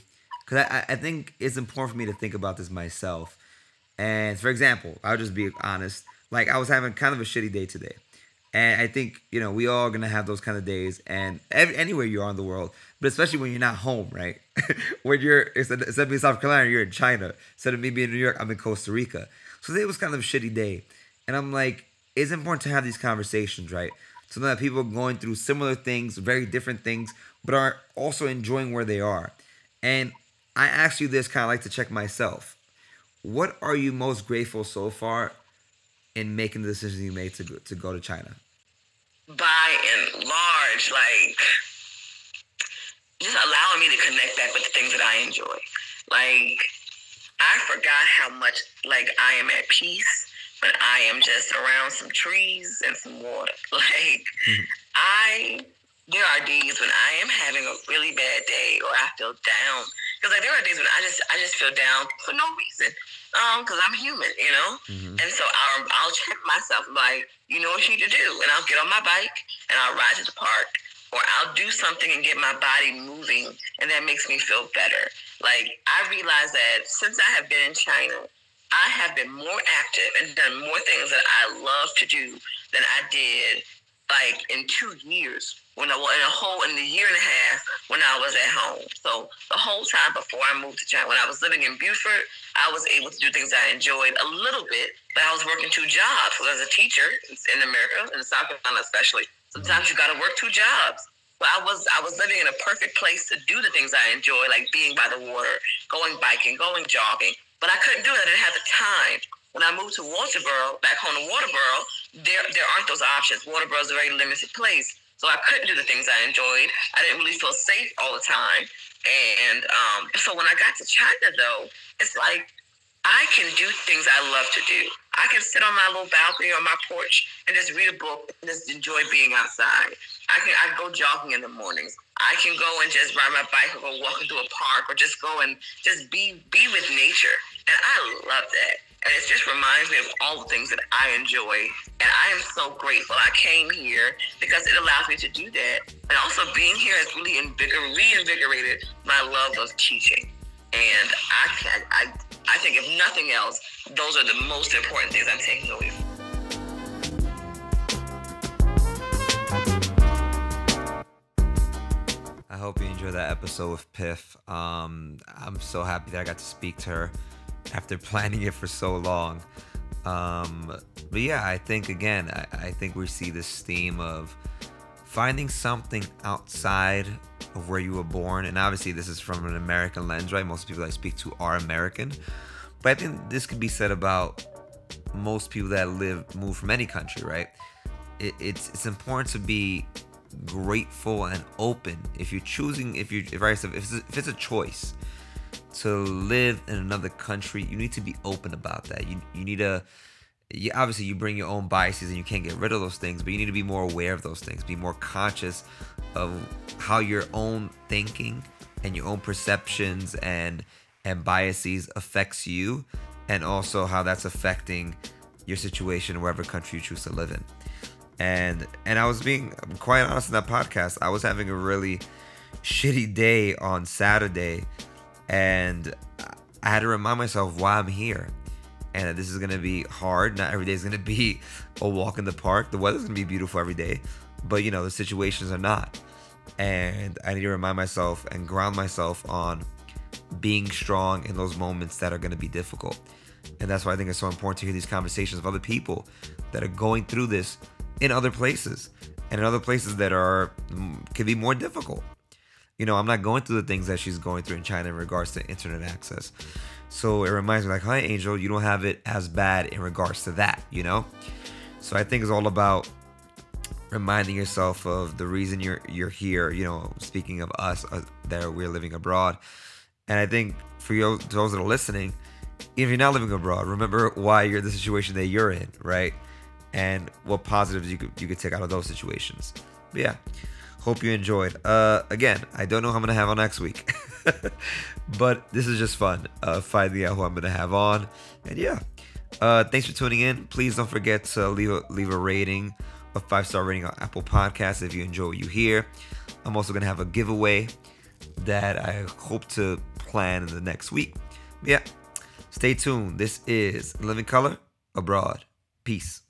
Because I, I think it's important for me to think about this myself. And for example, I'll just be honest. Like I was having kind of a shitty day today, and I think you know we all are gonna have those kind of days, and anywhere you are in the world, but especially when you're not home, right? when you're instead instead of being South Carolina, you're in China. Instead of me being in New York, I'm in Costa Rica. So today was kind of a shitty day, and I'm like, it's important to have these conversations, right? So that people are going through similar things, very different things, but are also enjoying where they are. And I ask you this kind of like to check myself. What are you most grateful so far in making the decision you made to go, to go to China? By and large, like just allowing me to connect back with the things that I enjoy. Like I forgot how much like I am at peace when I am just around some trees and some water. Like Mhm. I there are days when I am having a really bad day or I feel down. Because like there are days when I just I just feel down for no reason. Um, because I'm human, you know? Mm-hmm. And so I'll, I'll check myself, like, you know what you need to do. And I'll get on my bike and I'll ride to the park. Or I'll do something and get my body moving. And that makes me feel better. Like, I realize that since I have been in China, I have been more active and done more things that I love to do than I did, like, in two years. When I was in a whole, in the year and a half when I was at home. So the whole time before I moved to China, when I was living in Beaufort, I was able to do things I enjoyed a little bit, but I was working two jobs. So as a teacher in America, in South Carolina especially, sometimes you got to work two jobs. But I was I was living in a perfect place to do the things I enjoy, like being by the water, going biking, going jogging. But I couldn't do it. I didn't have the time. When I moved to Walterboro, back home to Walterboro, there there aren't those options. Walterboro is a very limited place. So I couldn't do the things I enjoyed. I didn't really feel safe all the time. And um, so when I got to China, though, it's like I can do things I love to do. I can sit on my little balcony on my porch and just read a book and just enjoy being outside. I can I go jogging in the mornings. I can go and just ride my bike or go walking through a park or just go and just be be with nature. And I love that. And it just reminds me of all the things that I enjoy. And I am so grateful I came here because it allows me to do that. And also being here has really invigor- reinvigorated my love of teaching. And I can I I think if nothing else, those are the most important things I'm taking away from I hope you enjoyed that episode with Piff. Um, I'm so happy that I got to speak to her after planning it for so long. Um, but yeah, I think again, I, I think we see this theme of finding something outside of where you were born. And obviously, this is from an American lens, right? Most people I speak to are American. But I think this could be said about most people that live, move from any country, right? It, it's it's important to be grateful and open if you're choosing if you if if it's, if it's a choice to live in another country you need to be open about that you you need to you, obviously you bring your own biases and you can't get rid of those things but you need to be more aware of those things be more conscious of how your own thinking and your own perceptions and and biases affects you and also how that's affecting your situation wherever country you choose to live in and and I was being quite honest in that podcast. I was having a really shitty day on Saturday, and I had to remind myself why I'm here, and that this is gonna be hard. Not every day is gonna be a walk in the park. The weather's gonna be beautiful every day, but you know the situations are not. And I need to remind myself and ground myself on being strong in those moments that are gonna be difficult. And that's why I think it's so important to hear these conversations of other people that are going through this in other places and in other places that are mm, can be more difficult. You know, I'm not going through the things that she's going through in China in regards to internet access. So it reminds me like, hi Angel, you don't have it as bad in regards to that, you know? So I think it's all about reminding yourself of the reason you're you're here, you know, speaking of us uh, that we're living abroad. And I think for you those that are listening, if you're not living abroad, remember why you're in the situation that you're in, right? and what positives you could you could take out of those situations. But yeah, hope you enjoyed. Uh, again, I don't know how I'm gonna have on next week, but this is just fun. Uh, finding out who I'm gonna have on, and yeah. Uh, thanks for tuning in. Please don't forget to leave a, leave a rating, a five star rating on Apple Podcasts if you enjoy what you hear. I'm also gonna have a giveaway that I hope to plan in the next week. But yeah, stay tuned. This is Living Color Abroad. Peace.